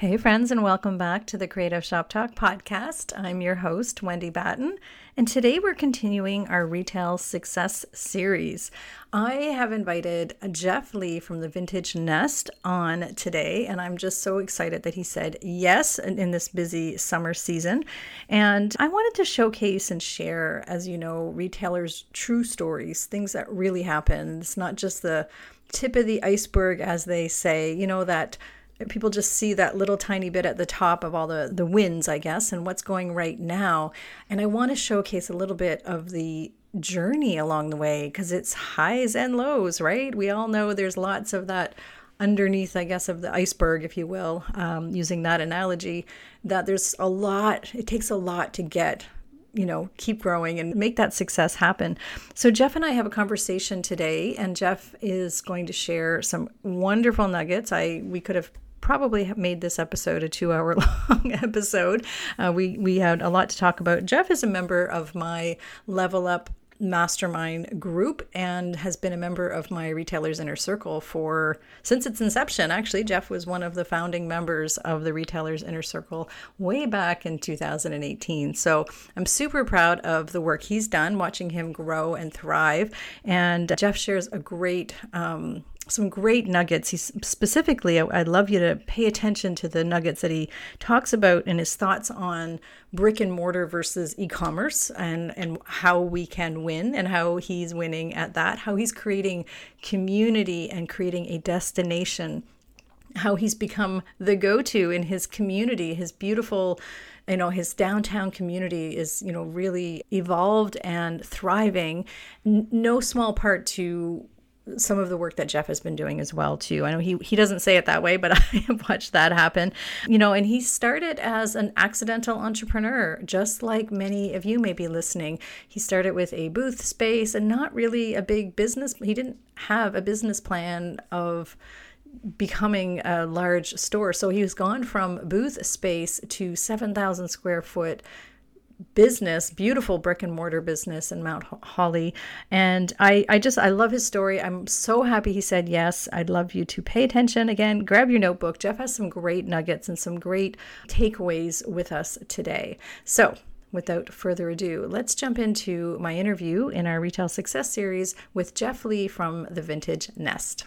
Hey, friends, and welcome back to the Creative Shop Talk podcast. I'm your host, Wendy Batten, and today we're continuing our retail success series. I have invited Jeff Lee from the Vintage Nest on today, and I'm just so excited that he said yes in this busy summer season. And I wanted to showcase and share, as you know, retailers' true stories, things that really happen. It's not just the tip of the iceberg, as they say, you know, that people just see that little tiny bit at the top of all the the wins i guess and what's going right now and i want to showcase a little bit of the journey along the way because it's highs and lows right we all know there's lots of that underneath i guess of the iceberg if you will um, using that analogy that there's a lot it takes a lot to get you know, keep growing and make that success happen. So, Jeff and I have a conversation today, and Jeff is going to share some wonderful nuggets. I we could have probably have made this episode a two hour long episode. Uh, we, we had a lot to talk about. Jeff is a member of my Level Up mastermind group and has been a member of my retailers inner circle for since its inception actually jeff was one of the founding members of the retailers inner circle way back in 2018 so i'm super proud of the work he's done watching him grow and thrive and jeff shares a great um, some great nuggets. He specifically, I'd love you to pay attention to the nuggets that he talks about and his thoughts on brick and mortar versus e-commerce and and how we can win and how he's winning at that. How he's creating community and creating a destination. How he's become the go-to in his community, his beautiful you know his downtown community is you know really evolved and thriving no small part to some of the work that Jeff has been doing as well too. I know he he doesn't say it that way, but I have watched that happen. You know, and he started as an accidental entrepreneur, just like many of you may be listening. He started with a booth space and not really a big business. He didn't have a business plan of becoming a large store. So he was gone from booth space to 7,000 square foot business, beautiful brick and mortar business in Mount Holly. And I, I just, I love his story. I'm so happy he said yes. I'd love you to pay attention. Again, grab your notebook. Jeff has some great nuggets and some great takeaways with us today. So, without further ado, let's jump into my interview in our Retail Success Series with Jeff Lee from the Vintage Nest.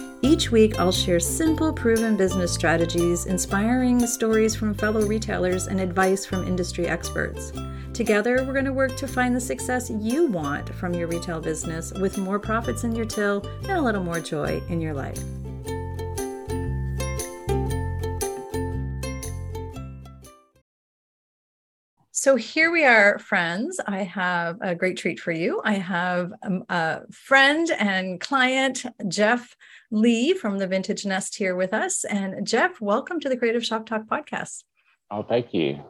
Each week, I'll share simple, proven business strategies, inspiring stories from fellow retailers, and advice from industry experts. Together, we're going to work to find the success you want from your retail business with more profits in your till and a little more joy in your life. So here we are, friends. I have a great treat for you. I have um, a friend and client, Jeff Lee from the Vintage Nest here with us. And Jeff, welcome to the Creative Shop Talk podcast. Oh, thank you.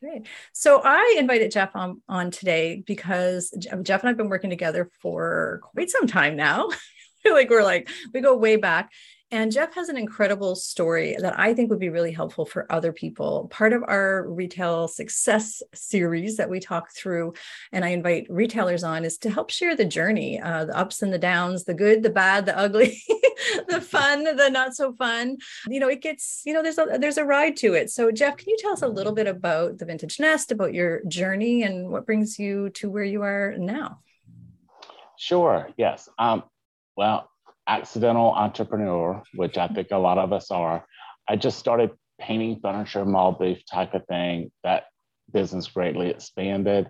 Great. So I invited Jeff on, on today because Jeff and I've been working together for quite some time now. like we're like, we go way back. And Jeff has an incredible story that I think would be really helpful for other people. Part of our retail success series that we talk through, and I invite retailers on, is to help share the journey, uh, the ups and the downs, the good, the bad, the ugly, the fun, the not so fun. You know, it gets, you know, there's a there's a ride to it. So, Jeff, can you tell us a little bit about the Vintage Nest, about your journey, and what brings you to where you are now? Sure. Yes. Um, well, accidental entrepreneur, which I think a lot of us are, I just started painting furniture, mall booth type of thing. That business greatly expanded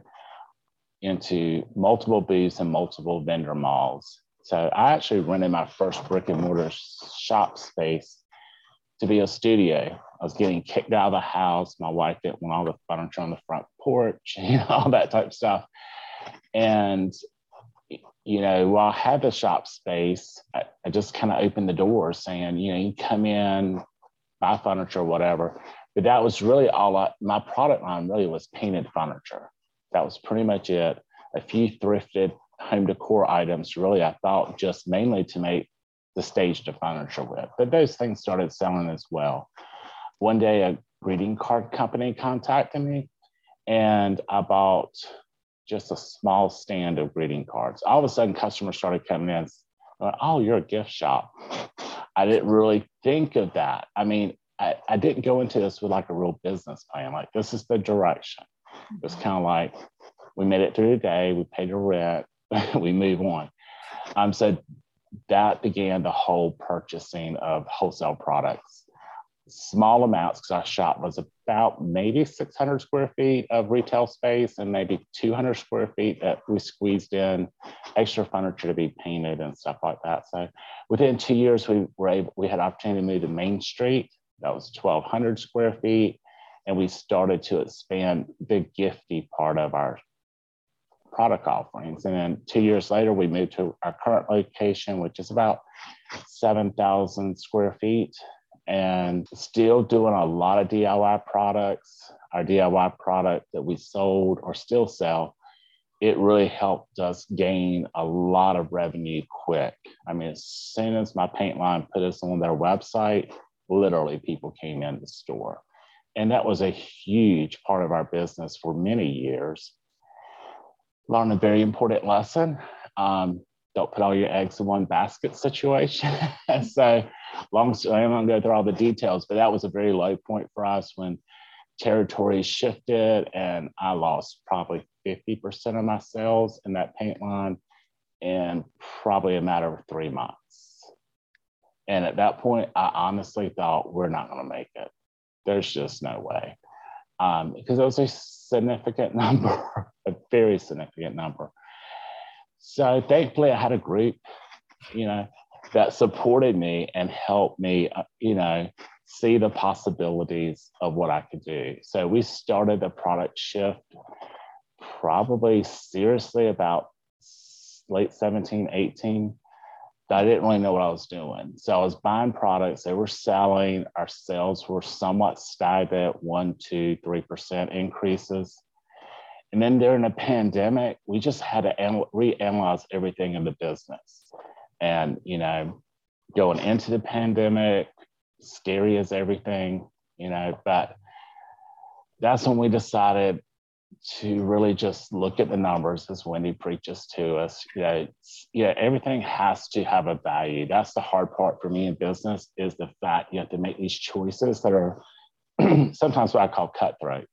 into multiple booths and multiple vendor malls. So I actually rented my first brick and mortar shop space to be a studio. I was getting kicked out of the house. My wife didn't want all the furniture on the front porch, you know, all that type of stuff. And you know, while I had the shop space, I, I just kind of opened the door saying, you know, you come in, buy furniture, whatever. But that was really all I, my product line really was painted furniture. That was pretty much it. A few thrifted home decor items, really, I thought just mainly to make the stage to furniture with. But those things started selling as well. One day, a greeting card company contacted me, and I bought just a small stand of greeting cards. All of a sudden, customers started coming in. oh, you're a gift shop. I didn't really think of that. I mean, I, I didn't go into this with like a real business plan. Like, this is the direction. It's kind of like we made it through the day, we paid the rent, we move on. Um, so that began the whole purchasing of wholesale products. Small amounts, because our shop was about maybe 600 square feet of retail space and maybe 200 square feet that we squeezed in extra furniture to be painted and stuff like that. So within two years, we were able, we had opportunity to move to Main Street. That was 1,200 square feet. And we started to expand the gifty part of our product offerings. And then two years later, we moved to our current location, which is about 7,000 square feet, and still doing a lot of DIY products. Our DIY product that we sold or still sell, it really helped us gain a lot of revenue quick. I mean, as soon as my paint line put us on their website, literally people came in the store. And that was a huge part of our business for many years Learned a very important lesson. Um, don't put all your eggs in one basket situation. so, long story, I'm not going to go through all the details, but that was a very low point for us when territories shifted and I lost probably 50% of my sales in that paint line in probably a matter of three months. And at that point, I honestly thought we're not going to make it. There's just no way. Um, because it was a significant number a very significant number. So thankfully, I had a group, you know, that supported me and helped me, uh, you know, see the possibilities of what I could do. So we started the product shift probably seriously about late 17, 18. I didn't really know what I was doing. So I was buying products, they were selling, our sales were somewhat stagnant, one, two, three percent increases. And then during the pandemic, we just had to reanalyze everything in the business. And, you know, going into the pandemic, scary as everything, you know, but that's when we decided to really just look at the numbers as Wendy preaches to us. You know, yeah, everything has to have a value. That's the hard part for me in business is the fact you have to make these choices that are sometimes what I call cutthroat.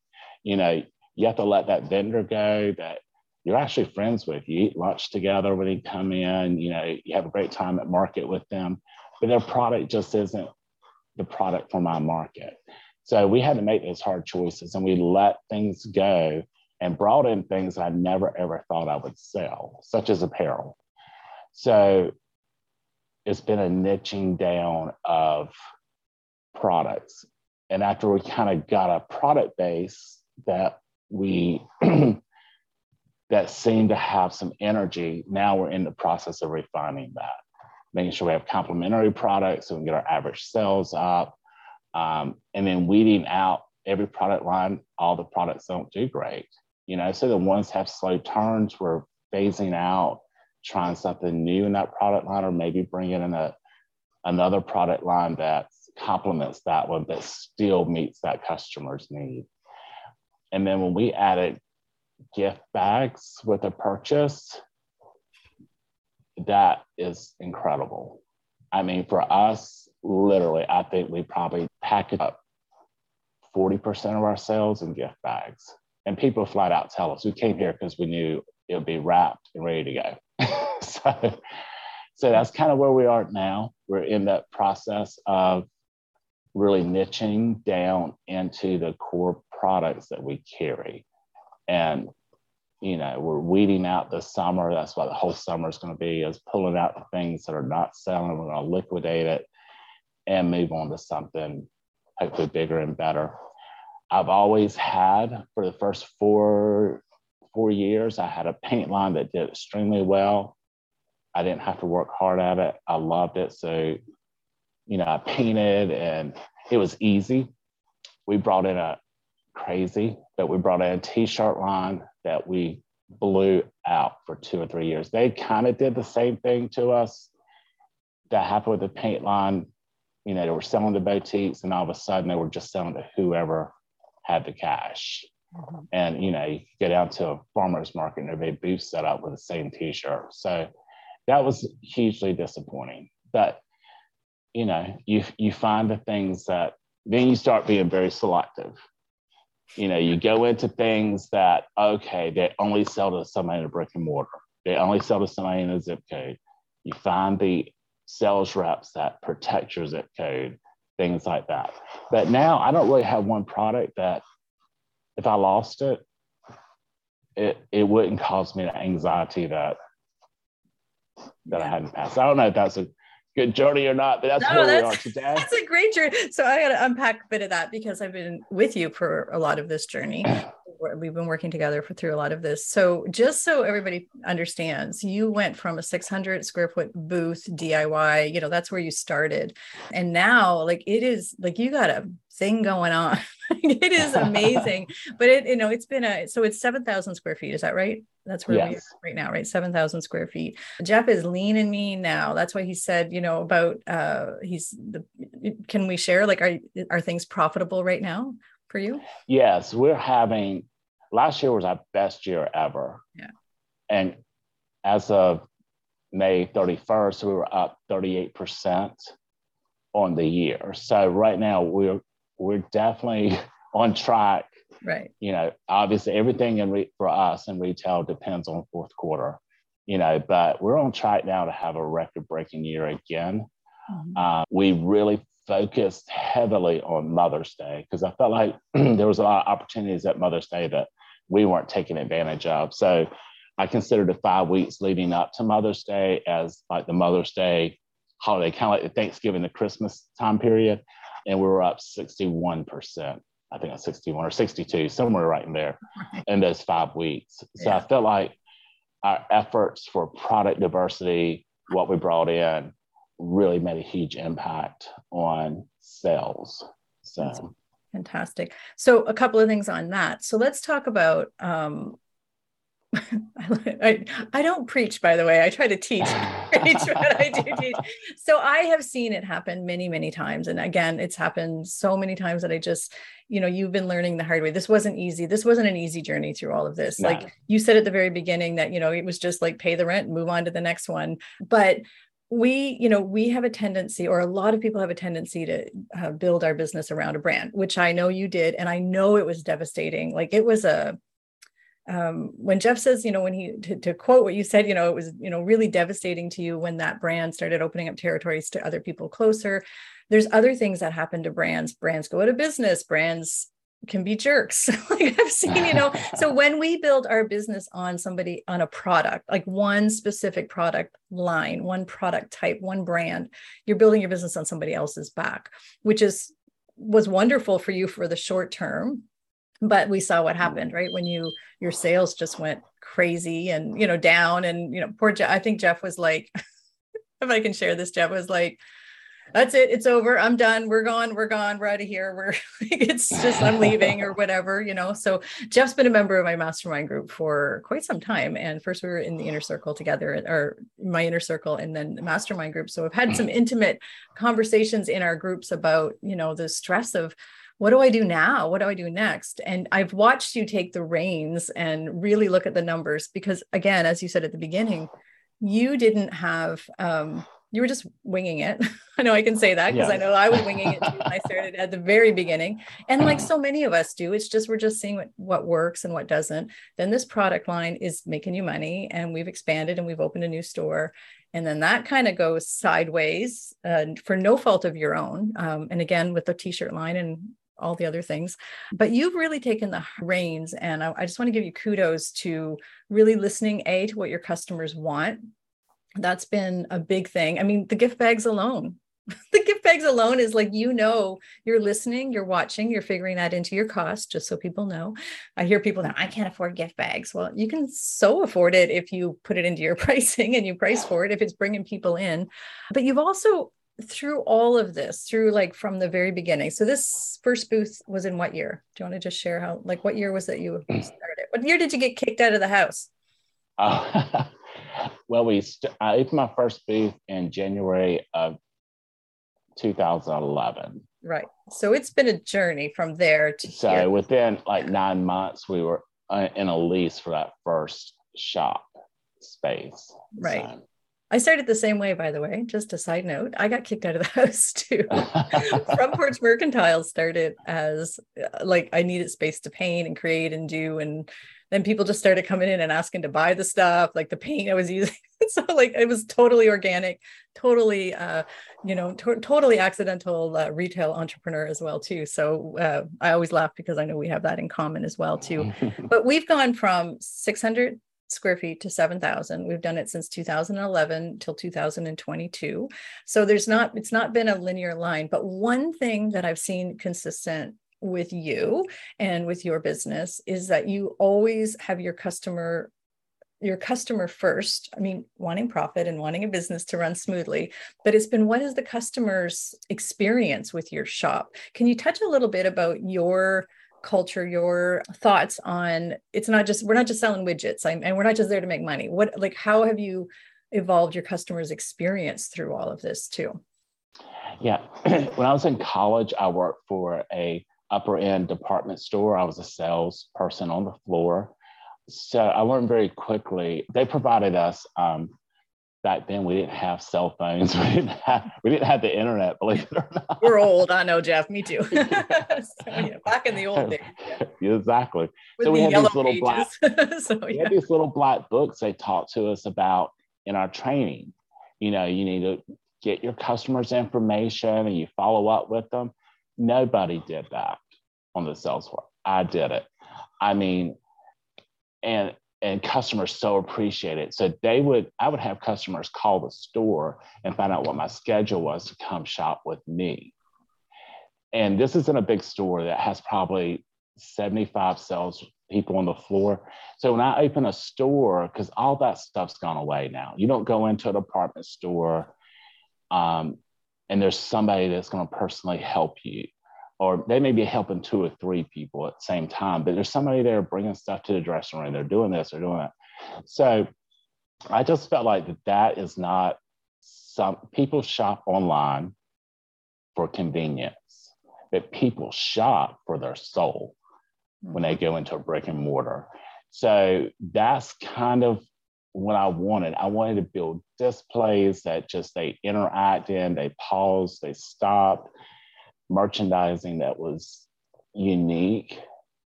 You know, you have to let that vendor go that you're actually friends with. You eat lunch together when they come in, you know, you have a great time at market with them, but their product just isn't the product for my market. So we had to make those hard choices and we let things go and brought in things I never ever thought I would sell, such as apparel. So it's been a niching down of products. And after we kind of got a product base that we that seem to have some energy. Now we're in the process of refining that, making sure we have complementary products so we can get our average sales up, um, and then weeding out every product line. All the products don't do great, you know. So the ones have slow turns. We're phasing out, trying something new in that product line, or maybe bringing in a another product line that complements that one that still meets that customer's need. And then when we added gift bags with a purchase, that is incredible. I mean, for us, literally, I think we probably package up 40% of our sales in gift bags. And people flat out tell us we came here because we knew it would be wrapped and ready to go. so, so that's kind of where we are now. We're in that process of really niching down into the core products that we carry. And, you know, we're weeding out the summer. That's what the whole summer is going to be is pulling out the things that are not selling. We're going to liquidate it and move on to something hopefully bigger and better. I've always had for the first four four years, I had a paint line that did extremely well. I didn't have to work hard at it. I loved it. So, you know, I painted and it was easy. We brought in a crazy, that we brought in a t-shirt line that we blew out for two or three years. They kind of did the same thing to us, that happened with the paint line. You know, they were selling to boutiques, and all of a sudden they were just selling to whoever had the cash. Mm-hmm. And you know, you get down to a farmer's market and there'd be booths set up with the same T-shirt. So that was hugely disappointing. But you know, you you find the things that then you start being very selective. You know, you go into things that okay, they only sell to somebody in a brick and mortar. They only sell to somebody in a zip code. You find the sales reps that protect your zip code, things like that. But now I don't really have one product that if I lost it, it it wouldn't cause me the anxiety that that I had in the past. I don't know if that's a good journey or not, but that's no, where that's, we are today. That's a great journey. So I got to unpack a bit of that because I've been with you for a lot of this journey. We've been working together for through a lot of this. So just so everybody understands, you went from a 600 square foot booth DIY, you know, that's where you started. And now like it is like you got a thing going on. it is amazing. but it, you know, it's been a so it's 7,000 square feet. Is that right? That's where yes. we are right now, right? 7,000 square feet. Jeff is lean and mean now. That's why he said, you know, about uh he's the can we share like are are things profitable right now for you? Yes, we're having last year was our best year ever. Yeah. And as of May 31st, we were up 38% on the year. So right now we're we're definitely on track. Right. You know, obviously everything in re- for us in retail depends on fourth quarter. You know, but we're on track now to have a record-breaking year again. Mm-hmm. Uh, we really focused heavily on Mother's Day because I felt like there was a lot of opportunities at Mother's Day that we weren't taking advantage of. So I consider the five weeks leading up to Mother's Day as like the Mother's Day holiday, kind of like the Thanksgiving, the Christmas time period and we were up 61%. I think it's 61 or 62, somewhere right in there in those five weeks. So yeah. I felt like our efforts for product diversity, what we brought in, really made a huge impact on sales. So fantastic. So a couple of things on that. So let's talk about um, I, I don't preach, by the way. I try to teach, preach, but I do teach. So I have seen it happen many, many times. And again, it's happened so many times that I just, you know, you've been learning the hard way. This wasn't easy. This wasn't an easy journey through all of this. No. Like you said at the very beginning that, you know, it was just like pay the rent, move on to the next one. But we you know we have a tendency or a lot of people have a tendency to uh, build our business around a brand which i know you did and i know it was devastating like it was a um, when Jeff says, you know, when he to, to, quote what you said, you know, it was, you know, really devastating to you when that brand started opening up territories to other people closer. There's other things that happen to brands. Brands go out of business. Brands can be jerks. like I've seen, you know. so when we build our business on somebody on a product, like one specific product line, one product type, one brand, you're building your business on somebody else's back, which is was wonderful for you for the short term but we saw what mm-hmm. happened right when you your sales just went crazy and you know down and you know poor jeff i think jeff was like if i can share this jeff was like that's it. It's over. I'm done. We're gone. We're gone. We're out of here. We're it's just i'm leaving or whatever you know? So jeff's been a member of my mastermind group for quite some time. And first we were in the inner circle together or my inner circle and then the mastermind group. So i've had some intimate conversations in our groups about you know the stress of what do I do now? What do I do next? And I've watched you take the reins and really look at the numbers because, again, as you said at the beginning, you didn't have, um, you were just winging it. I know I can say that because yeah. I know I was winging it too when I started at the very beginning. And like so many of us do, it's just we're just seeing what, what works and what doesn't. Then this product line is making you money, and we've expanded and we've opened a new store and then that kind of goes sideways uh, for no fault of your own um, and again with the t-shirt line and all the other things. But you've really taken the reins. And I, I just want to give you kudos to really listening, A, to what your customers want. That's been a big thing. I mean, the gift bags alone, the gift bags alone is like you know you're listening you're watching you're figuring that into your cost just so people know i hear people now i can't afford gift bags well you can so afford it if you put it into your pricing and you price for it if it's bringing people in but you've also through all of this, through like from the very beginning. So this first booth was in what year? Do you want to just share how, like, what year was that you started? What year did you get kicked out of the house? Uh, Well, we st- I opened my first booth in January of 2011. Right. So it's been a journey from there to So here. within like nine months, we were uh, in a lease for that first shop space. Right. So- I started the same way, by the way. Just a side note, I got kicked out of the house too. Front Porch Mercantile started as uh, like I needed space to paint and create and do, and then people just started coming in and asking to buy the stuff, like the paint I was using. so like it was totally organic, totally, uh, you know, to- totally accidental uh, retail entrepreneur as well too. So uh, I always laugh because I know we have that in common as well too. But we've gone from 600 square feet to 7,000. We've done it since 2011 till 2022. So there's not, it's not been a linear line. But one thing that I've seen consistent with you and with your business is that you always have your customer your customer first i mean wanting profit and wanting a business to run smoothly but it's been what is the customer's experience with your shop can you touch a little bit about your culture your thoughts on it's not just we're not just selling widgets I'm, and we're not just there to make money what like how have you evolved your customers experience through all of this too Yeah. when I was in college, I worked for a upper end department store. I was a salesperson on the floor. So I learned very quickly. They provided us um, back then we didn't have cell phones. We didn't have we didn't have the internet, believe it or not. we're old i know jeff me too so, yeah, back in the old days yeah. exactly. with So we the had these little black- pages so we had these little black books they taught to us about in our training. You know, you need to get your customers' information and you follow up with them. Nobody did that on the sales floor. I did it. I mean, and and customers so appreciate it. So they would, I would have customers call the store and find out what my schedule was to come shop with me. And this isn't a big store that has probably 75 sales people on the floor. So when I open a store, because all that stuff's gone away now, you don't go into a department store um, and there's somebody that's going to personally help you. Or they may be helping two or three people at the same time, but there's somebody there bringing stuff to the dressing room. They're doing this, they're doing that. So I just felt like that, that is not some people shop online for convenience, but people shop for their soul when they mm-hmm. go into a brick and mortar. So that's kind of what I wanted. I wanted to build displays that just they interact in, they pause, they stop, merchandising that was unique.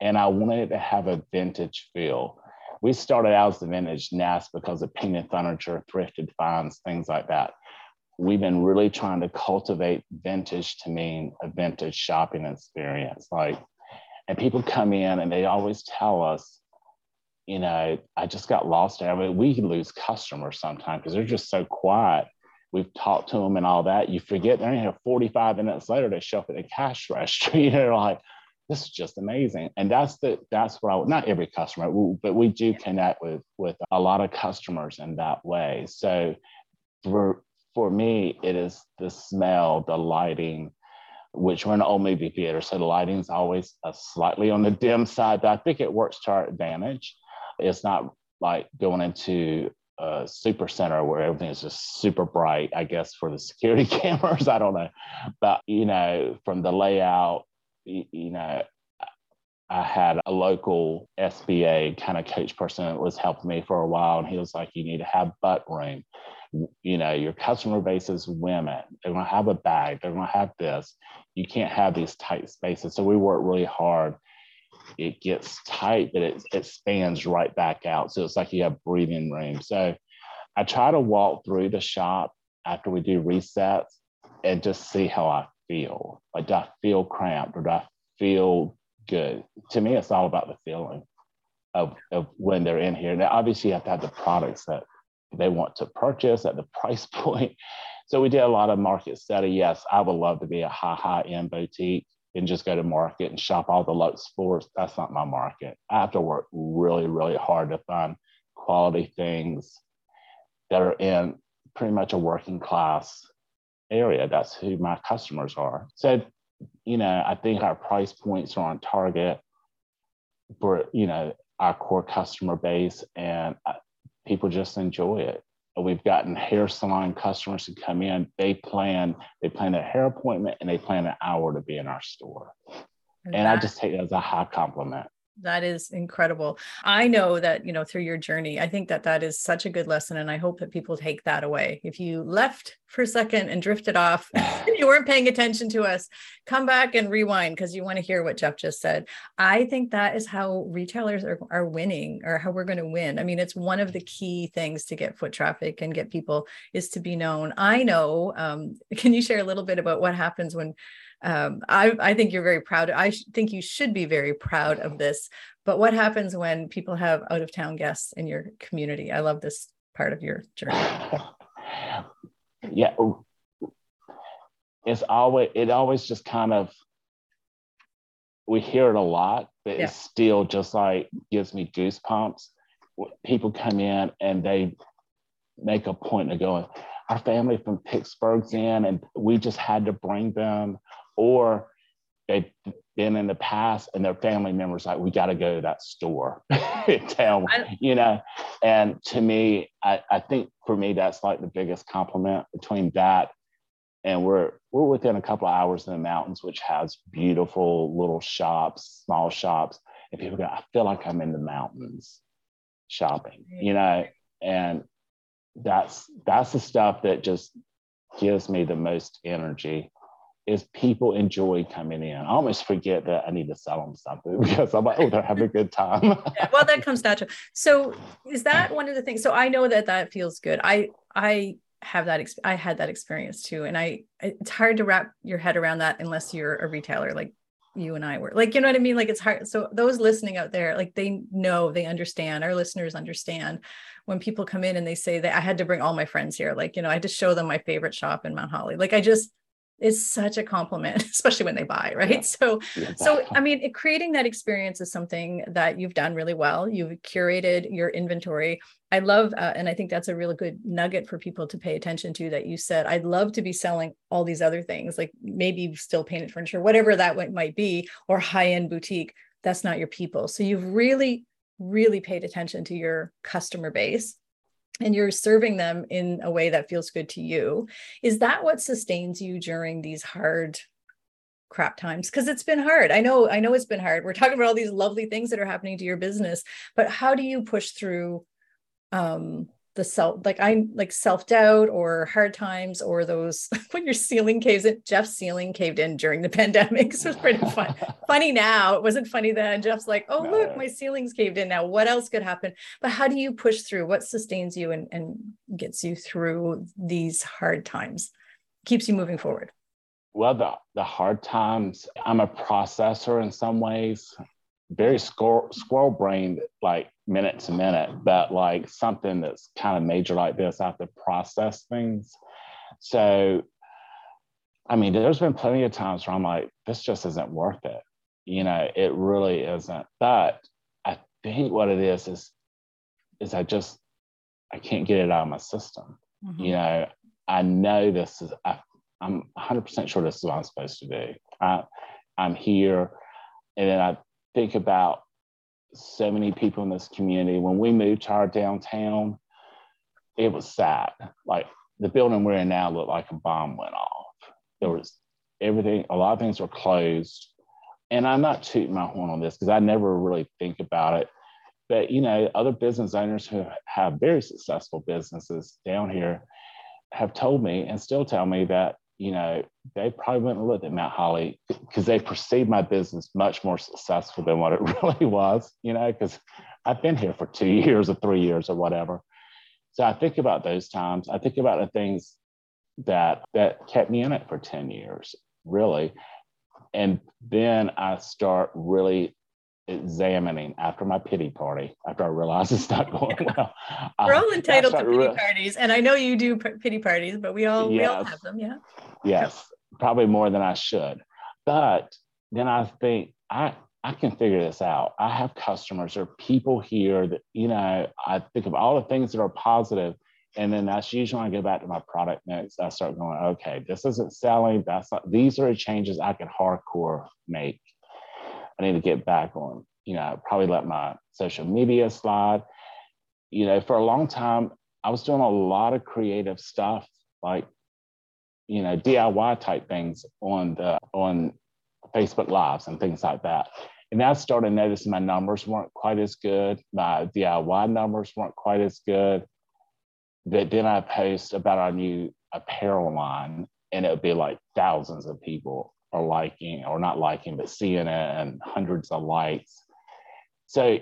And I wanted to have a vintage feel. We started out as the vintage nest because of painted furniture, thrifted finds, things like that. We've been really trying to cultivate vintage to mean a vintage shopping experience. Like and people come in and they always tell us, you know, I just got lost. I mean, we lose customers sometimes because they're just so quiet. We've talked to them and all that. You forget they're here 45 minutes later, they show up at the cash register. You're like, this is just amazing. And that's the that's what I not every customer, but we do connect with with a lot of customers in that way. So for for me, it is the smell, the lighting, which we're in an old movie theater, so the lighting's always uh, slightly on the dim side, but I think it works to our advantage. It's not like going into a super center where everything is just super bright, I guess, for the security cameras. I don't know. But, you know, from the layout, you, you know, I had a local SBA kind of coach person that was helping me for a while, and he was like, "You need to have butt room. You know, your customer base is women. They're going to have a bag. They're going to have this. You can't have these tight spaces." So we worked really hard. It gets tight, but it expands right back out. So it's like you have breathing room. So I try to walk through the shop after we do resets and just see how I feel. Like, do I feel cramped or do I feel good. To me, it's all about the feeling of, of when they're in here. Now, obviously, you have to have the products that they want to purchase at the price point. So we did a lot of market study. Yes, I would love to be a high, high end boutique and just go to market and shop all the Lux floors. That's not my market. I have to work really, really hard to find quality things that are in pretty much a working class area. That's who my customers are. So you know, I think our price points are on target for, you know, our core customer base. And uh, people just enjoy it. We've gotten hair salon customers who come in, they plan, they plan a hair appointment and they plan an hour to be in our store. And, and I just take it as a high compliment that is incredible. I know that you know through your journey i think that that is such a good lesson and i hope that people take that away. If you left for a second and drifted off you weren't paying attention to us come back and rewind because you want to hear what jeff just said. I think that is how retailers are, are winning or how we're going to win. I mean it's one of the key things to get foot traffic and get people is to be known. I know um, can you share a little bit about what happens when um, I, I think you're very proud. I think you should be very proud of this. But what happens when people have out of town guests in your community? I love this part of your journey. yeah, it's always it always just kind of we hear it a lot, but yeah. it still just like gives me goosebumps. People come in and they make a point of going, our family from Pittsburgh's in, and we just had to bring them or they've been in the past and their family members like we got to go to that store in town you know? And to me I, I think for me that's like the biggest compliment between that and we're we're within a couple of hours in the mountains which has beautiful little shops small shops and people go i feel like i'm in the mountains shopping you know? And that's that's the stuff that just gives me the most energy is people enjoy coming in. I almost forget that I need to sell them something because I'm like, oh, they're having a good time. yeah, well, that comes natural. So is that one of the things? So I know that that feels good. I I have that. I had that experience too, and I it's hard to wrap your head around that unless you're a retailer like you and I were. Like you know what I mean? Like it's hard. So those listening out there, like they know, they understand. Our listeners understand when people come in and they say that I had to bring all my friends here. Like you know, I just show them my favorite shop in Mount Holly. Like I just is such a compliment especially when they buy right? Yeah. so yeah. so i mean creating that experience is something that you've done really well. You've curated your inventory. I love uh, and i think that's a really good nugget for people to pay attention to that you said i'd love to be selling all these other things like maybe still painted furniture whatever that might be or high end boutique. That's not your people. So you've really really paid attention to your customer base and you're serving them in a way that feels good to you is that what sustains you during these hard crap times? Because it's been hard. I know i know it's been hard. We're talking about all these lovely things that are happening to your business but how do you push through um the self like i like self-doubt or hard times or those when your ceiling caves in jeff's ceiling caved in during the pandemic. So it's pretty fun funny now. It wasn't funny then. Jeff's like oh no. look my ceiling's caved in now. What else could happen? But how do you push through? What sustains you and, and gets you through these hard times? Keeps you moving forward. Well the, the hard times i'm a processor in some ways very squirrel, squirrel brained like minute to minute but like something that's kind of major like this i have to process things. So i mean there's been plenty of times where i'm like this just isn't worth it you know it really isn't. But i think what it is is is i just i can't get it out of my system mm-hmm. you know. I know this is I, i'm 100% sure this is what i'm supposed to do. I, i'm here and then i think about so many people in this community. When we moved to our downtown, it was sad. Like the building we're in now looked like a bomb went off. There was everything, a lot of things were closed. And I'm not tooting my horn on this because I never really think about it. But you know, other business owners who have very successful businesses down here have told me and still tell me that you know, they probably wouldn't have looked at Mount Holly because they perceived my business much more successful than what it really was, you know, because I've been here for two years or three years or whatever. So I think about those times. I think about the things that that kept me in it for 10 years, really. And then I start really examining after my pity party after I realize it's not going well. We're uh, all entitled to pity parties, and I know you do pity parties, but we all yes. we all have them, yeah. Yes, probably more than I should. But then I think I I can figure this out. I have customers or people here that you know I think of all the things that are positive, and then that's usually when I go back to my product mix. I start going, okay, this isn't selling. That's not. These are the changes I can hardcore make I need to get back on, you know, probably let my social media slide. you know, for a long time, I was doing a lot of creative stuff, like, you know, DIY type things on the on Facebook Lives and things like that. And I started noticing my numbers weren't quite as good. My DIY numbers weren't quite as good. But then I post about our new apparel line, and it would be like thousands of people are liking, or not liking, but seeing it, and hundreds of likes. So,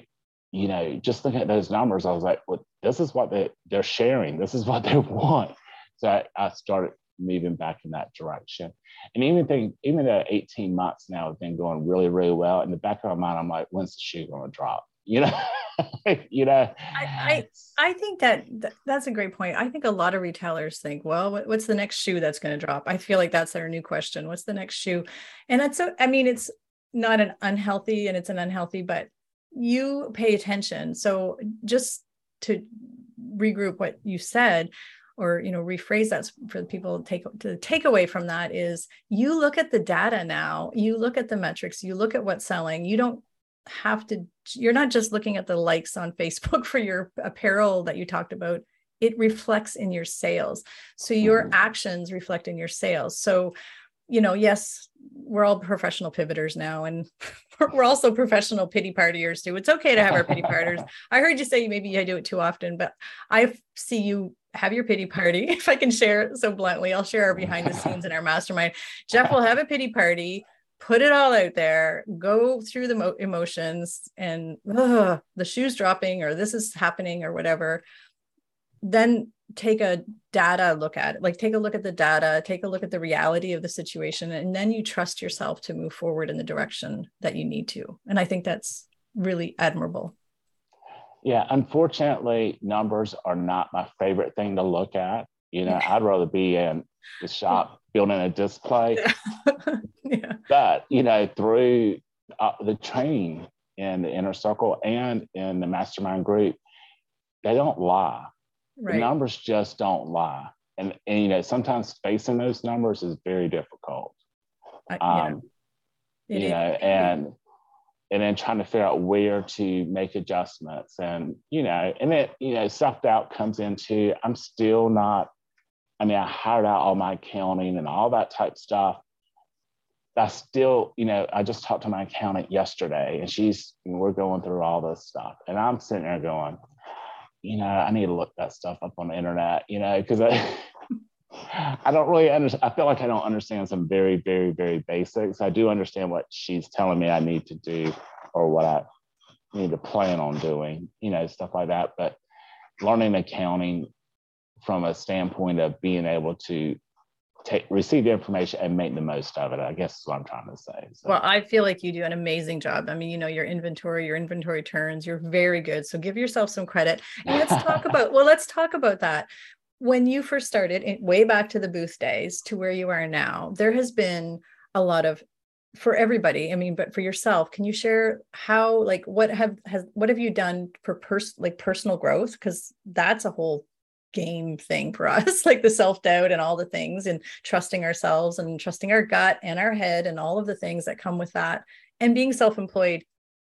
you know, just looking at those numbers, I was like, well, this is what they, they're sharing. This is what they want. So I, I started moving back in that direction. And even think, even the 18 months now have been going really, really well. In the back of my mind, I'm like, when's the shoe going to drop? You know, you know. I, I, I think that that's a great point. I think a lot of retailers think, well, what's the next shoe that's going to drop? I feel like that's their new question. What's the next shoe? And that's so. I mean, it's not an unhealthy, and it's an unhealthy, but you pay attention. So just to regroup what you said or you know rephrase that for people take to take away from that is you look at the data now you look at the metrics you look at what's selling you don't have to you're not just looking at the likes on facebook for your apparel that you talked about it reflects in your sales so your mm-hmm. actions reflect in your sales so you know yes we're all professional pivoters now and we're also professional pity partiers too it's okay to have our pity parters i heard you say maybe i do it too often but i see you have your pity party. If I can share it so bluntly, I'll share our behind the scenes in our mastermind. Jeff will have a pity party, put it all out there, go through the mo- emotions and ugh, the shoes dropping or this is happening or whatever. Then take a data look at it, like take a look at the data, take a look at the reality of the situation, and then you trust yourself to move forward in the direction that you need to. And I think that's really admirable. Yeah, unfortunately, numbers are not my favorite thing to look at. You know, I'd rather be in the shop building a display. Yeah. yeah. But, you know, through uh, the training in the inner circle and in the mastermind group, they don't lie. Right. The numbers just don't lie. And, and, you know, sometimes facing those numbers is very difficult. Uh, yeah. Um, you know, and and then trying to figure out where to make adjustments and you know and it you know self-doubt comes into i'm still not i mean i hired out all my accounting and all that type stuff I still, you know, I just talked to my accountant yesterday and she's, we're going through all this stuff. And I'm sitting there going, you know, I need to look that stuff up on the internet, you know, because I, I don't really understand. I feel like I don't understand some very, very, very basics. I do understand what she's telling me I need to do or what I need to plan on doing, you know, stuff like that. But learning accounting from a standpoint of being able to take receive the information and make the most of it i guess is what i'm trying to say so. well i feel like you do an amazing job. I mean you know your inventory your inventory turns you're very good so give yourself some credit. And let's talk about well let's talk about that. When you first started way back to the booth days to where you are now there has been a lot of for everybody i mean but for yourself can you share how like what have has what have you done for pers- like personal growth? Because that's a whole game thing for us like the self-doubt and all the things and trusting ourselves and trusting our gut and our head and all of the things that come with that. And being self-employed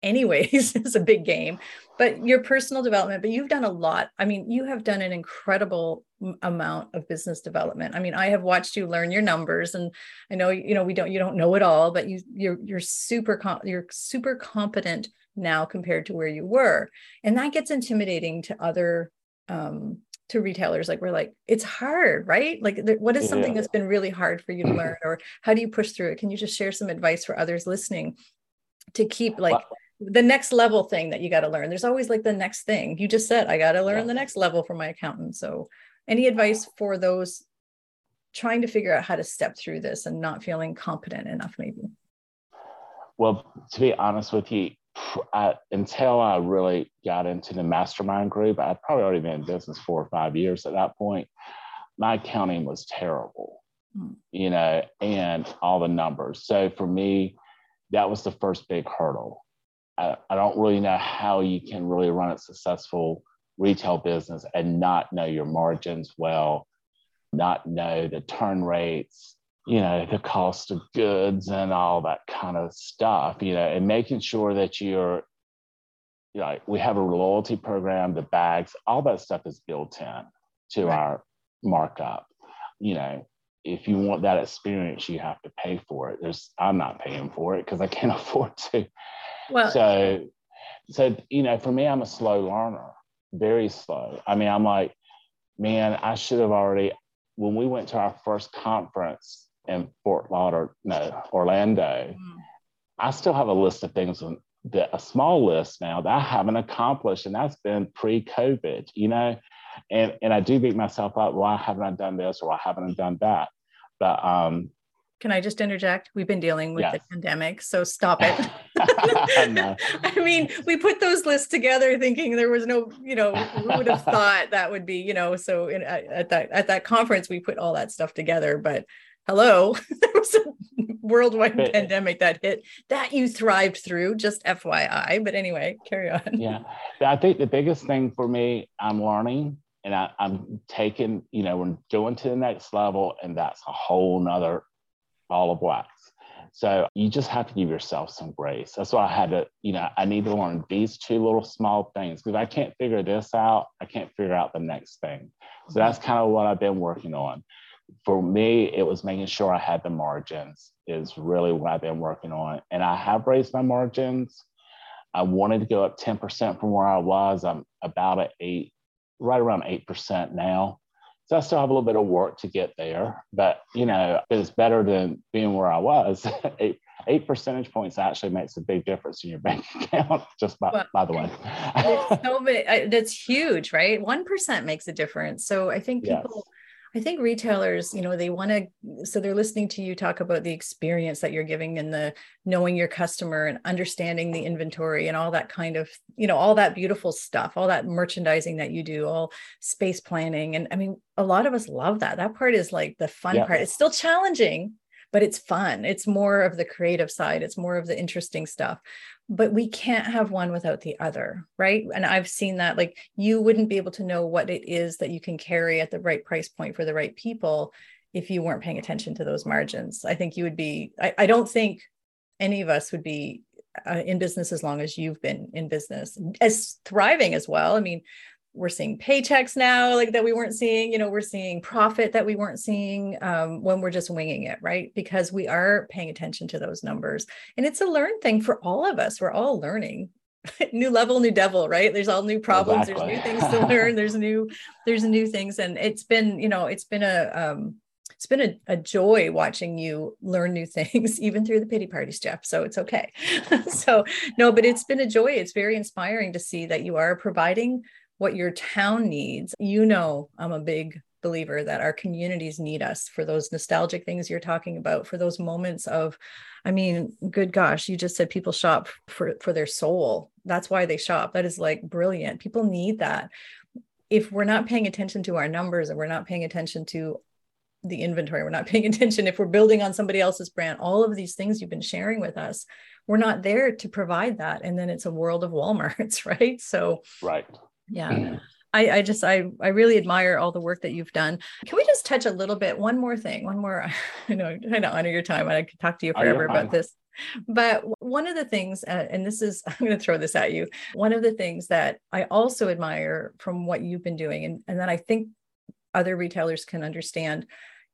anyways is a big game but your personal development but you've done a lot. I mean you have done an incredible amount of business development. I mean i have watched you learn your numbers and i know you know we don't you don't know it all but you you're you're super you're super competent now compared to where you were. And that gets intimidating to other um to retailers like we're like it's hard right like what is something yeah. that's been really hard for you to mm-hmm. learn or how do you push through it can you just share some advice for others listening to keep like the next level thing that you got to learn. There's always like the next thing. You just said, I got to learn yeah. the next level for my accountant. So, any advice for those trying to figure out how to step through this and not feeling competent enough, maybe? Well, to be honest with you, I, until I really got into the mastermind group, I'd probably already been in business four or five years at that point. My accounting was terrible, hmm. you know, and all the numbers. So for me, that was the first big hurdle I, I don't really know how you can really run a successful retail business and not know your margins well, not know the turn rates, you know, the cost of goods and all that kind of stuff, you know, and making sure that you're like we have a loyalty program, the bags, all that stuff is built in to right. our markup. You know, if you want that experience, you have to pay for it. There's I'm not paying for it because I can't afford to. Well, so so you know, for me, I'm a slow learner, very slow. I mean, I'm like, man, I should have already. When we went to our first conference in Fort Lauderdale, no, Orlando, mm. I still have a list of things that a small list now that I haven't accomplished, and that's been pre-COVID, you know. And and I do beat myself up. Why haven't I done this or why haven't I done that? But um, can I just interject? We've been dealing with yes. the pandemic, so stop it. I mean, we put those lists together thinking there was no, you know, who would have thought that would be, you know, so in, at that at that conference we put all that stuff together, but hello, there was a worldwide but, pandemic that hit that you thrived through, just FYI. But anyway, carry on. Yeah. I think the biggest thing for me, I'm learning and I, am taking, you know, we're going to the next level, and that's a whole nother ball of wax. So you just have to give yourself some grace. That's why I had to, you know, I need to learn these two little small things because I can't figure this out. I can't figure out the next thing. So mm-hmm. that's kind of what I've been working on for me, it was making sure I had the margins is really what I've been working on. And I have raised my margins. I wanted to go up 10% from where I was. I'm about at eight, right around 8% now. So I still have a little bit of work to get there, but you know, it's better than being where I was. eight, eight percentage points actually makes a big difference in your bank account. Just by, well, by the way, so uh, that's huge, right? One percent makes a difference. So I think people yes. I think retailers, you know, they want to, so they're listening to you talk about the experience that you're giving and the knowing your customer and understanding the inventory and all that kind of, you know, all that beautiful stuff, all that merchandising that you do, all space planning. And I mean, a lot of us love that. That part is like the fun yeah. part. It's still challenging, but it's fun. It's more of the creative side, it's more of the interesting stuff. But we can't have one without the other, right? And I've seen that like you wouldn't be able to know what it is that you can carry at the right price point for the right people if you weren't paying attention to those margins. I think you would be, I, I don't think any of us would be uh, in business as long as you've been in business as thriving as well. I mean, we're seeing paychecks now like that we weren't seeing you know we're seeing profit that we weren't seeing um, when we're just winging it right because we are paying attention to those numbers and it's a learn thing for all of us we're all learning new level new devil right there's all new problems exactly. there's new things to learn there's new there's new things and it's been you know it's been a um, it's been a, a, joy watching you learn new things, even through the pity parties, Jeff. So it's okay. so, no, but it's been a joy. It's very inspiring to see that you are providing what your town needs. You know, I'm a big believer that our communities need us for those nostalgic things you're talking about, for those moments of, I mean, good gosh, you just said people shop for for their soul. That's why they shop. That is like brilliant. People need that. If we're not paying attention to our numbers and we're not paying attention to the inventory, we're not paying attention if we're building on somebody else's brand, all of these things you've been sharing with us, we're not there to provide that. And then it's a world of Walmarts, right? So, right yeah I, I just I I really admire all the work that you've done. Can we just touch a little bit? One more thing, one more. I know, I'm trying to honor your time. I could talk to you forever about this. But one of the things, uh, and this is, I'm going to throw this at you. One of the things that I also admire from what you've been doing, and, and that I think other retailers can understand,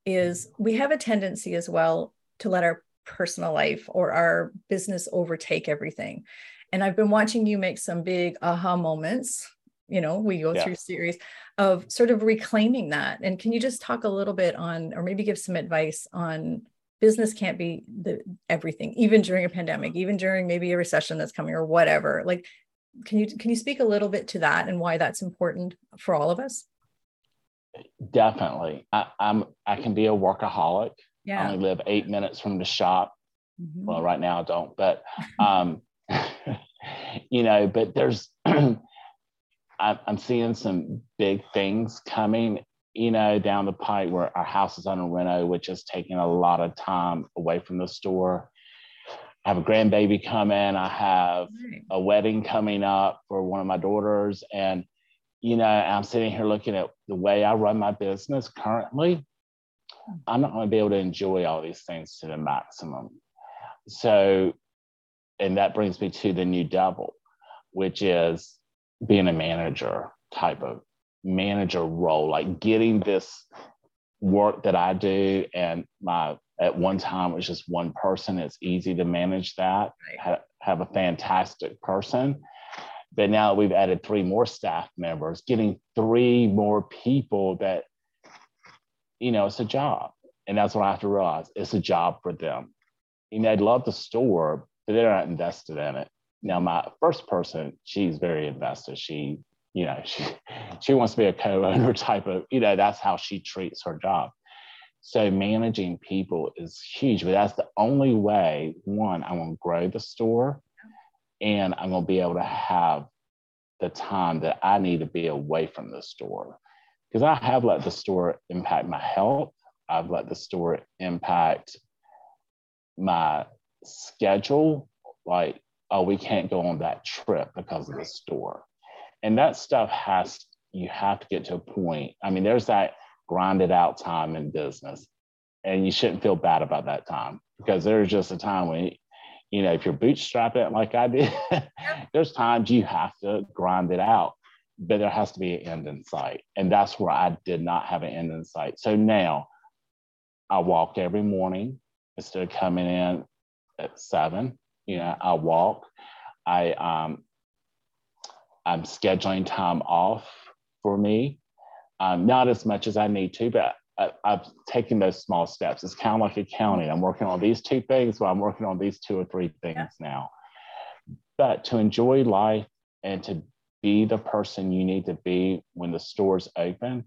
is we have a tendency as well to let our personal life or our business overtake everything. And I've been watching you make some big aha moments you know we go yeah. through series of sort of reclaiming that and can you just talk a little bit on or maybe give some advice on business can't be the everything even during a pandemic even during maybe a recession that's coming or whatever like can you can you speak a little bit to that and why that's important for all of us definitely I, i'm i can be a workaholic yeah. i only live eight minutes from the shop mm-hmm. well right now i don't but um you know but there's I'm seeing some big things coming, you know, down the pipe where our house is under reno, which is taking a lot of time away from the store. I have a grandbaby coming. I have a wedding coming up for one of my daughters. And, you know, I'm sitting here looking at the way I run my business currently. I'm not going to be able to enjoy all these things to the maximum. So, and that brings me to the new double, which is being a manager type of manager role, like getting this work that I do and my at one time it was just one person. It's easy to manage that. Right. Have, have a fantastic person. But now we've added three more staff members, getting three more people that, you know, it's a job. And that's what I have to realize. It's a job for them. You know, they love the store, but they're not invested in it. Now, my first person, she's very invested. She you know she she wants to be a co-owner type of you know that's how she treats her job. So managing people is huge but that's the only way one i'm to grow the store and i'm going to be able to have the time that i need to be away from the store. Because i have let the store impact my health. I've let the store impact my schedule like oh we can't go on that trip because of the store. And that stuff has you have to get to a point i mean there's that grinded out time in business and you shouldn't feel bad about that time because there's just a time when you know if you're bootstrapping like i did there's times you have to grind it out but there has to be an end in sight. And that's where i did not have an end in sight. So now i walk every morning instead of coming in at seven you know i walk i um, I'm scheduling time off for me. Um, not as much as I need to, but I, have taken those small steps. It's kind of like accounting. I'm working on these two things, but I'm working on these two or three things yeah. now. But to enjoy life and to be the person you need to be when the store's open,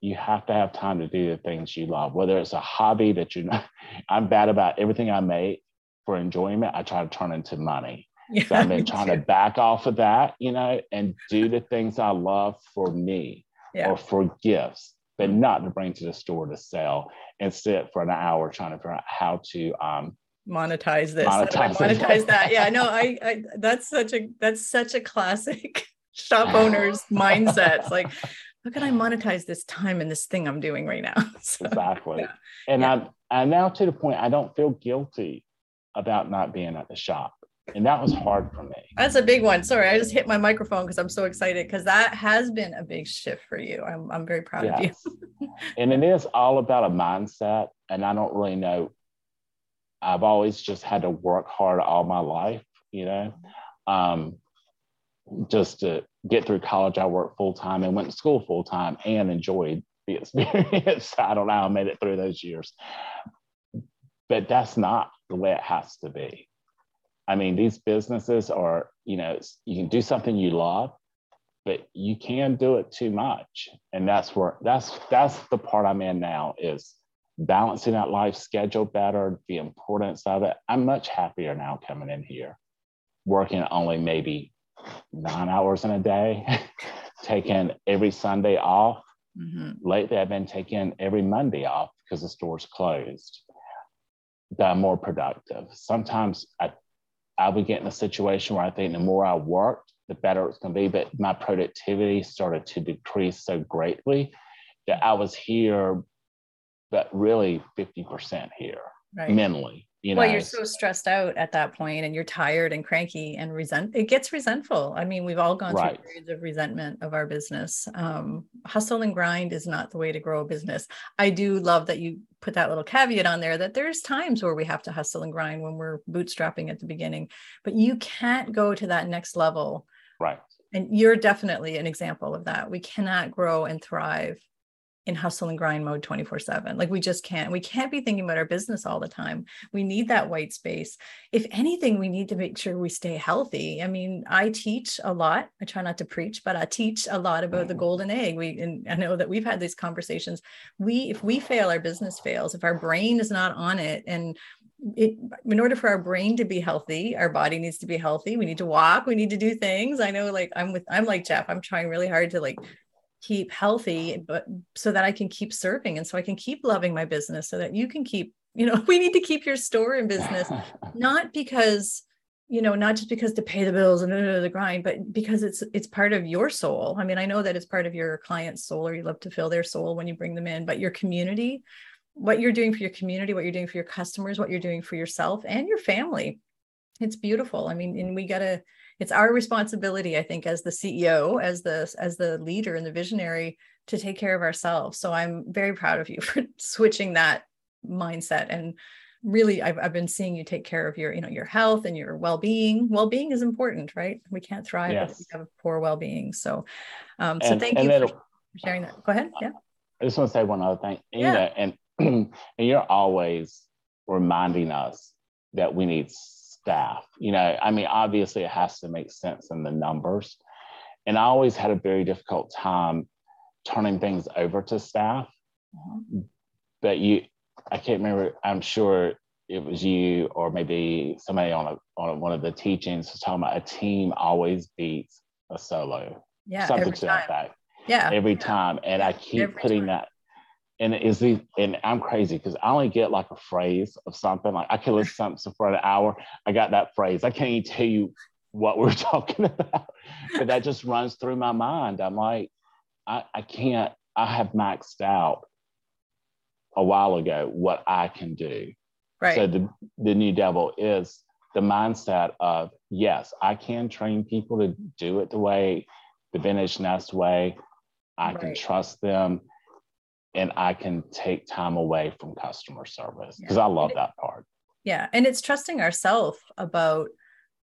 you have to have time to do the things you love, whether it's a hobby that you're not. I'm bad about everything I make for enjoyment, I try to turn into money. Yeah, so I've been trying too. to back off of that, you know, and do the things I love for me yeah. or for gifts, but not to bring to the store to sell and sit for an hour trying to figure out how to um, monetize this monetize, monetize that yeah no I, I that's such a that's such a classic shop owners mindset like how can i monetize this time and this thing i'm doing right now so, exactly yeah. and yeah. i'm i'm now to the point i don't feel guilty about not being at the shop and that was hard for me. That's a big one. Sorry, I just hit my microphone because I'm so excited because that has been a big shift for you. I'm, I'm very proud yes. of you. and it is all about a mindset. And I don't really know. I've always just had to work hard all my life, you know. Um, just to get through college, I worked full time and went to school full time and enjoyed the experience. I don't know how I made it through those years. But that's not the way it has to be I mean, these businesses are, you know, you can do something you love, but you can do it too much. And that's where that's that's the part I'm in now is balancing that life schedule better, the importance of it. I'm much happier now coming in here, working only maybe nine hours in a day, taking every Sunday off. Mm-hmm. Lately, I've been taking every Monday off because the store's closed. That I'm more productive. Sometimes I I would get in a situation where I think the more I worked, the better it's going to be. But my productivity started to decrease so greatly that I was here, but really 50% here right. mentally. You know? Well, you're so stressed out at that point and you're tired and cranky and resent it gets resentful. I mean, we've all gone right. through periods of resentment of our business. Um, hustle and grind is not the way to grow a business. I do love that you put that little caveat on there that there's times where we have to hustle and grind when we're bootstrapping at the beginning, but you can't go to that next level. Right. And you're definitely an example of that. We cannot grow and thrive in hustle and grind mode 24 7 like we just can't we can't be thinking about our business all the time. We need that white space. If anything we need to make sure we stay healthy. I mean i teach a lot. I try not to preach but i teach a lot about the mm-hmm. golden egg. We and i know that we've had these conversations. We if we fail our business fails. If our brain is not on it and it, in order for our brain to be healthy our body needs to be healthy. We need to walk. We need to do things. I know like i'm with i'm like jeff. I'm trying really hard to like keep healthy but so that i can keep serving and so i can keep loving my business so that you can keep you know we need to keep your store in business. Not because you know not just because to pay the bills and the grind but because it's it's part of your soul. I mean i know that it's part of your client's soul or you love to fill their soul when you bring them in but your community what you're doing for your community what you're doing for your customers what you're doing for yourself and your family. It's beautiful. I mean and we gotta it's our responsibility i think as the ceo as the as the leader and the visionary to take care of ourselves. So i'm very proud of you for switching that mindset. And really I've, I've been seeing you take care of your you know your health and your well-being. Well-being is important right? We can't thrive yes. if we have poor well-being. So um so and, thank and you for sharing that. Go ahead. Yeah. I just want to say one other thing. Yeah. and and you're always reminding us that we need staff you know i mean obviously it has to make sense in the numbers and i always had a very difficult time turning things over to staff mm-hmm. but you I can't remember. I'm sure it was you or maybe somebody on a, on one of the teachings was talking about a team always beats a solo. Yeah, something to that effect. Yeah, every time, and I keep every putting time. that. And is the and I'm crazy because I only get like a phrase of something. Like I can listen to something for an hour. I got that phrase. I can't even tell you what we're talking about, but that just runs through my mind. I'm like, I, I can't. I have maxed out a while ago what I can do. Right. So the, the new devil is the mindset of yes, I can train people to do it the way the vintage nest way. I right. can trust them and I can take time away from customer service because yeah. I love that part. Yeah. And it's trusting ourselves about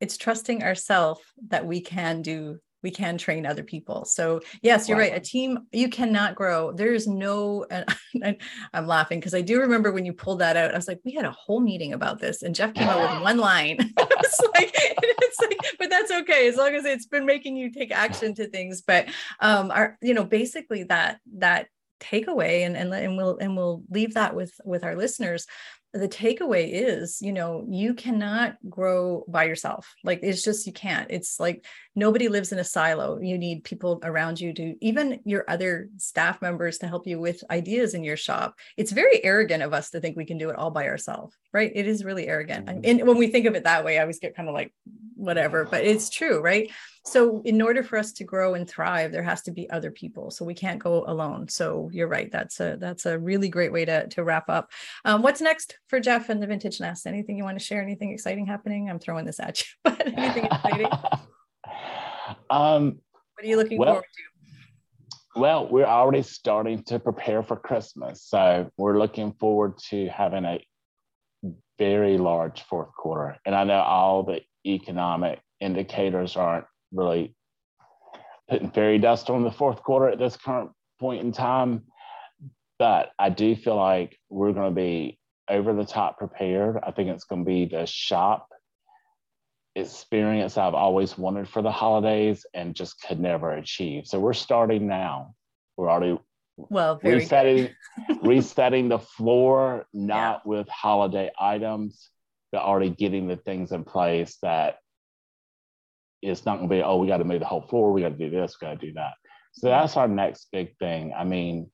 it's trusting ourselves that we can do we can train other people. So yes, you're wow. right. A team you cannot grow. There's no. And I'm laughing because I do remember when you pulled that out. I was like, we had a whole meeting about this, and Jeff came out with one line. it's like, it's like, but that's okay as long as it's been making you take action to things. But um, our, you know, basically that that takeaway, and and and we'll and we'll leave that with with our listeners. The takeaway is you know you cannot grow by yourself. Like it's just you can't. It's like nobody lives in a silo. You need people around you to even your other staff members to help you with ideas in your shop. It's very arrogant of us to think we can do it all by ourselves right? It is really arrogant. Mm-hmm. and when we think of it that way i always get kind of like whatever but it's true right so in order for us to grow and thrive there has to be other people so we can't go alone. So you're right that's a that's a really great way to to wrap up. Um, what's next for jeff and the vintage nest? Anything you want to share? Anything exciting happening? I'm throwing this at you but anything exciting? Um what are you looking well, forward to? well we're already starting to prepare for christmas so we're looking forward to having a very large fourth quarter. And i know all the economic indicators aren't really putting fairy dust on the fourth quarter at this current point in time. But I do feel like we're going to be over the top prepared. I think it's going to be the shop experience I've always wanted for the holidays and just could never achieve. So we're starting now. We're already well resetting resetting the floor, not yeah. with holiday items, but already getting the things in place that it's not going to be, oh, we got to move the whole floor. We got to do this. We got to do that. So that's our next big thing. I mean,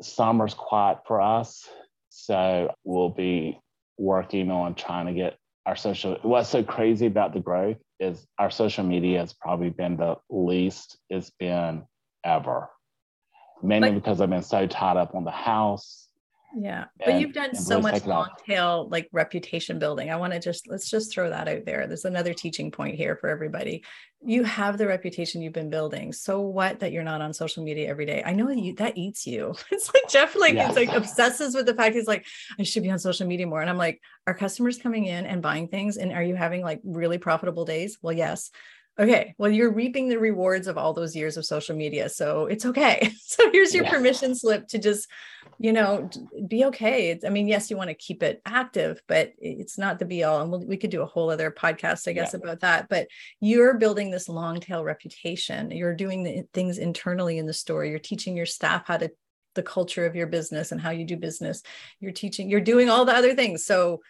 summer's quiet for us. So we'll be working on trying to get our social. What's so crazy about the growth is our social media has probably been the least it's been ever. Mainly like, because I've been so tied up on the house yeah but you've done so much long tail like reputation building. I want to just let's just throw that out there. There's another teaching point here for everybody. You have the reputation you've been building. So what that you're not on social media every day? I know you that eats you. It's like jeff like yes. it's like obsesses with the fact he's like i should be on social media more. And i'm like are customers coming in and buying things? And are you having like really profitable days? Well yes Okay, well, you're reaping the rewards of all those years of social media. So it's okay. So here's your yeah. permission slip to just, you know, be okay. I mean, yes, you want to keep it active, but it's not the be all. And we'll, we could do a whole other podcast, I guess, yeah. about that. But you're building this long tail reputation. You're doing the things internally in the store. You're teaching your staff how to the culture of your business and how you do business. You're teaching, you're doing all the other things. So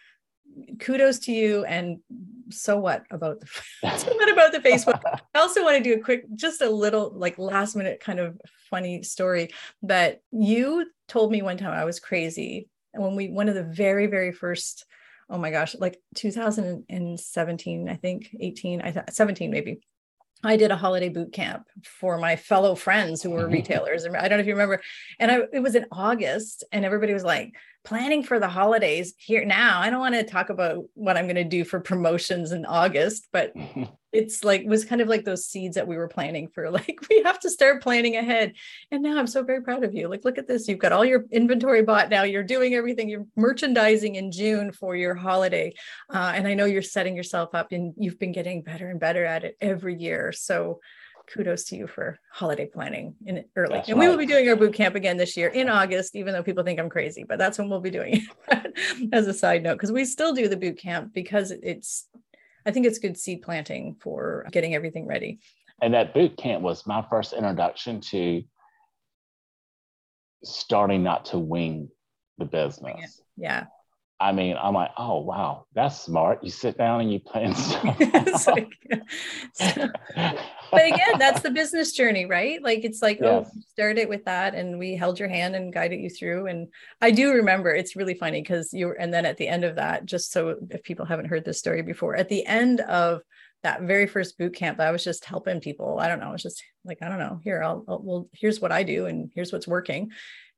kudos to you and so what about the so what about the facebook i also want to do a quick just a little like last minute kind of funny story but you told me one time i was crazy and when we one of the very very first oh my gosh like 2017 i think 18 i thought 17 maybe I did a holiday boot camp for my fellow friends who were mm-hmm. retailers. I don't know if you remember. And I, it was in August, and everybody was like, planning for the holidays here now. I don't want to talk about what I'm going to do for promotions in August, but it's like was kind of like those seeds that we were planning for like we have to start planning ahead. And now i'm so very proud of you. Like look at this. You've got all your inventory bought. Now you're doing everything. You're merchandising in june for your holiday. Uh, and i know you're setting yourself up and you've been getting better and better at it every year. So kudos to you for holiday planning in early. That's and right. we will be doing our boot camp again this year in August, even though people think I'm crazy, but that's when we'll be doing it as a side note, because we still do the boot camp because it's I think it's good seed planting for getting everything ready. And that boot camp was my first introduction to starting not to wing the business. Yeah. I mean, I'm like, oh wow, that's smart. You sit down and you plan stuff. like, so, but again, that's the business journey, right? Like it's like, oh, yes. oh, start it with that, and we held your hand and guided you through. And I do remember it's really funny because you and then at the end of that, just so if people haven't heard this story before, at the end of that very first boot camp, I was just helping people. I don't know, I was just like, I don't know, here, I'll, I'll well, here's what I do, and here's what's working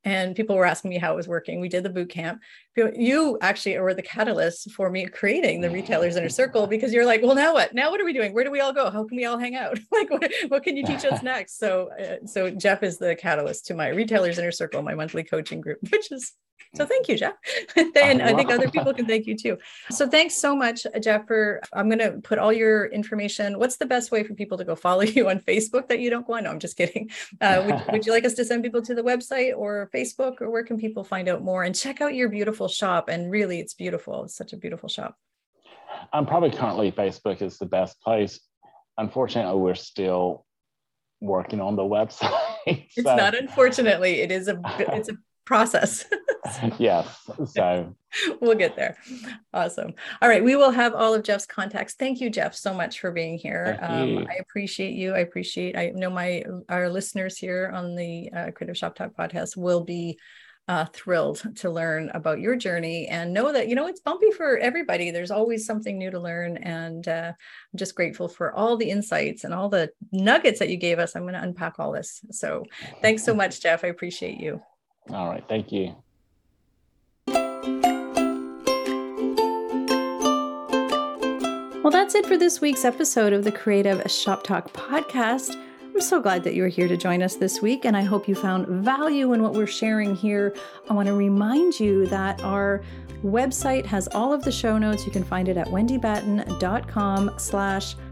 and people were asking me how it was working. We did the boot camp. You actually were the catalyst for me creating the retailers inner circle because you're like, well, now what? Now what are we doing? Where do we all go? How can we all hang out? like, what, what can you teach us next? So, uh, so Jeff is the catalyst to my retailers inner circle, my monthly coaching group, which is so thank you, Jeff. and I think other people can thank you too. So thanks so much, Jeff, for I'm going to put all your information. What's the best way for people to go follow you on Facebook that you don't go on? No, I'm just kidding. Uh, would, would you like us to send people to the website or Facebook or where can people find out more and check out your beautiful shop? And really, it's beautiful. It's such a beautiful shop. I'm probably currently Facebook is the best place. Unfortunately, we're still working on the website. so. It's not unfortunately, it is a it's a process. yes. So we'll get there. Awesome. All right. We will have all of Jeff's contacts. Thank you, Jeff, so much for being here. Um, I appreciate you. I appreciate, I know my, our listeners here on the uh, Creative Shop Talk podcast will be uh, thrilled to learn about your journey and know that you know it's bumpy for everybody there's always something new to learn and uh, i'm just grateful for all the insights and all the nuggets that you gave us i'm going to unpack all this so thanks so much jeff i appreciate you all right. Thank you. Well, that's it for this week's episode of the Creative Shop Talk podcast. I'm so glad that you are here to join us this week, and I hope you found value in what we're sharing here. I want to remind you that our website has all of the show notes. You can find it at wendybatten.com slash